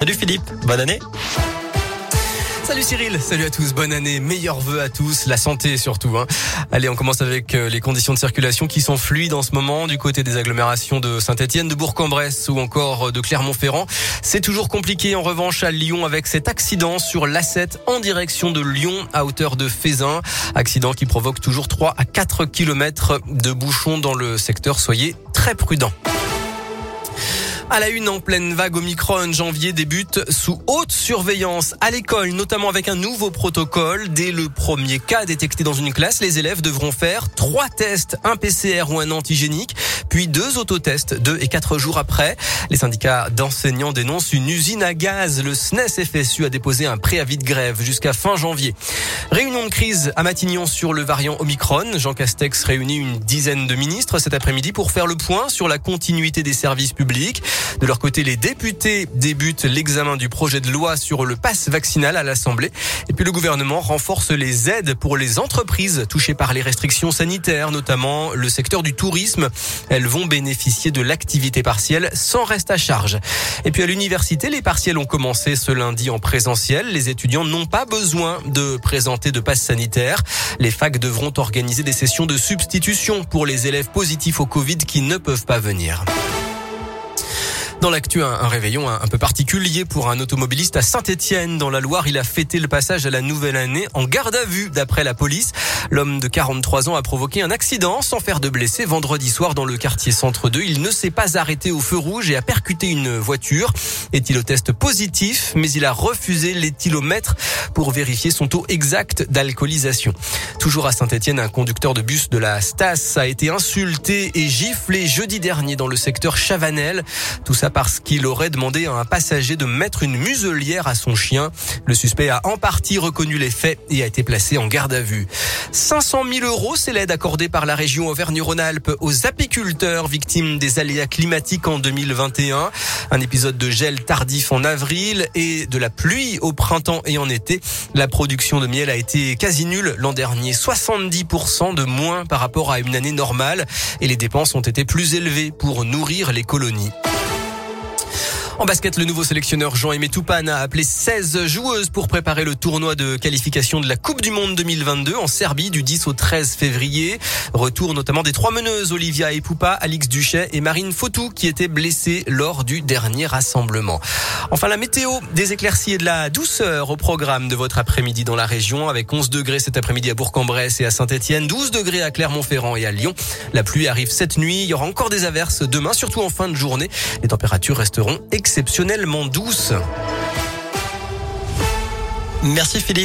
Salut Philippe, bonne année. Salut Cyril, salut à tous, bonne année, meilleurs vœux à tous, la santé surtout. Hein. Allez, on commence avec euh, les conditions de circulation qui sont fluides en ce moment du côté des agglomérations de Saint-Etienne, de Bourg-en-Bresse ou encore euh, de Clermont-Ferrand. C'est toujours compliqué en revanche à Lyon avec cet accident sur l'A7 en direction de Lyon à hauteur de Fézin. Accident qui provoque toujours 3 à 4 kilomètres de bouchons dans le secteur. Soyez très prudents. À la une en pleine vague Omicron, janvier débute sous haute surveillance à l'école, notamment avec un nouveau protocole. Dès le premier cas détecté dans une classe, les élèves devront faire trois tests, un PCR ou un antigénique, puis deux autotests deux et quatre jours après. Les syndicats d'enseignants dénoncent une usine à gaz. Le SNES FSU a déposé un préavis de grève jusqu'à fin janvier. Réunion de crise à Matignon sur le variant Omicron. Jean Castex réunit une dizaine de ministres cet après-midi pour faire le point sur la continuité des services publics. De leur côté, les députés débutent l'examen du projet de loi sur le pass vaccinal à l'Assemblée. Et puis le gouvernement renforce les aides pour les entreprises touchées par les restrictions sanitaires, notamment le secteur du tourisme. Elles vont bénéficier de l'activité partielle sans reste à charge. Et puis à l'université, les partiels ont commencé ce lundi en présentiel. Les étudiants n'ont pas besoin de présenter de passe sanitaire. Les facs devront organiser des sessions de substitution pour les élèves positifs au Covid qui ne peuvent pas venir. Dans l'actu, un, réveillon un, peu particulier pour un automobiliste à Saint-Étienne dans la Loire. Il a fêté le passage à la nouvelle année en garde à vue d'après la police. L'homme de 43 ans a provoqué un accident sans faire de blessés vendredi soir dans le quartier centre 2. Il ne s'est pas arrêté au feu rouge et a percuté une voiture. Éthylotest positif, mais il a refusé l'éthylomètre pour vérifier son taux exact d'alcoolisation. Toujours à Saint-Étienne, un conducteur de bus de la Stas a été insulté et giflé jeudi dernier dans le secteur Chavanel. Tout ça parce qu'il aurait demandé à un passager de mettre une muselière à son chien. Le suspect a en partie reconnu les faits et a été placé en garde à vue. 500 000 euros, c'est l'aide accordée par la région Auvergne-Rhône-Alpes aux apiculteurs victimes des aléas climatiques en 2021. Un épisode de gel tardif en avril et de la pluie au printemps et en été. La production de miel a été quasi nulle l'an dernier, 70% de moins par rapport à une année normale et les dépenses ont été plus élevées pour nourrir les colonies. En basket, le nouveau sélectionneur Jean-Aimé Toupane a appelé 16 joueuses pour préparer le tournoi de qualification de la Coupe du Monde 2022 en Serbie du 10 au 13 février. Retour notamment des trois meneuses Olivia Epoupa, Alix Duchet et Marine Fautou qui étaient blessées lors du dernier rassemblement. Enfin, la météo, des éclaircies et de la douceur au programme de votre après-midi dans la région avec 11 degrés cet après-midi à Bourg-en-Bresse et à Saint-Etienne, 12 degrés à Clermont-Ferrand et à Lyon. La pluie arrive cette nuit. Il y aura encore des averses demain, surtout en fin de journée. Les températures resteront exceptionnellement douces. Merci Philippe.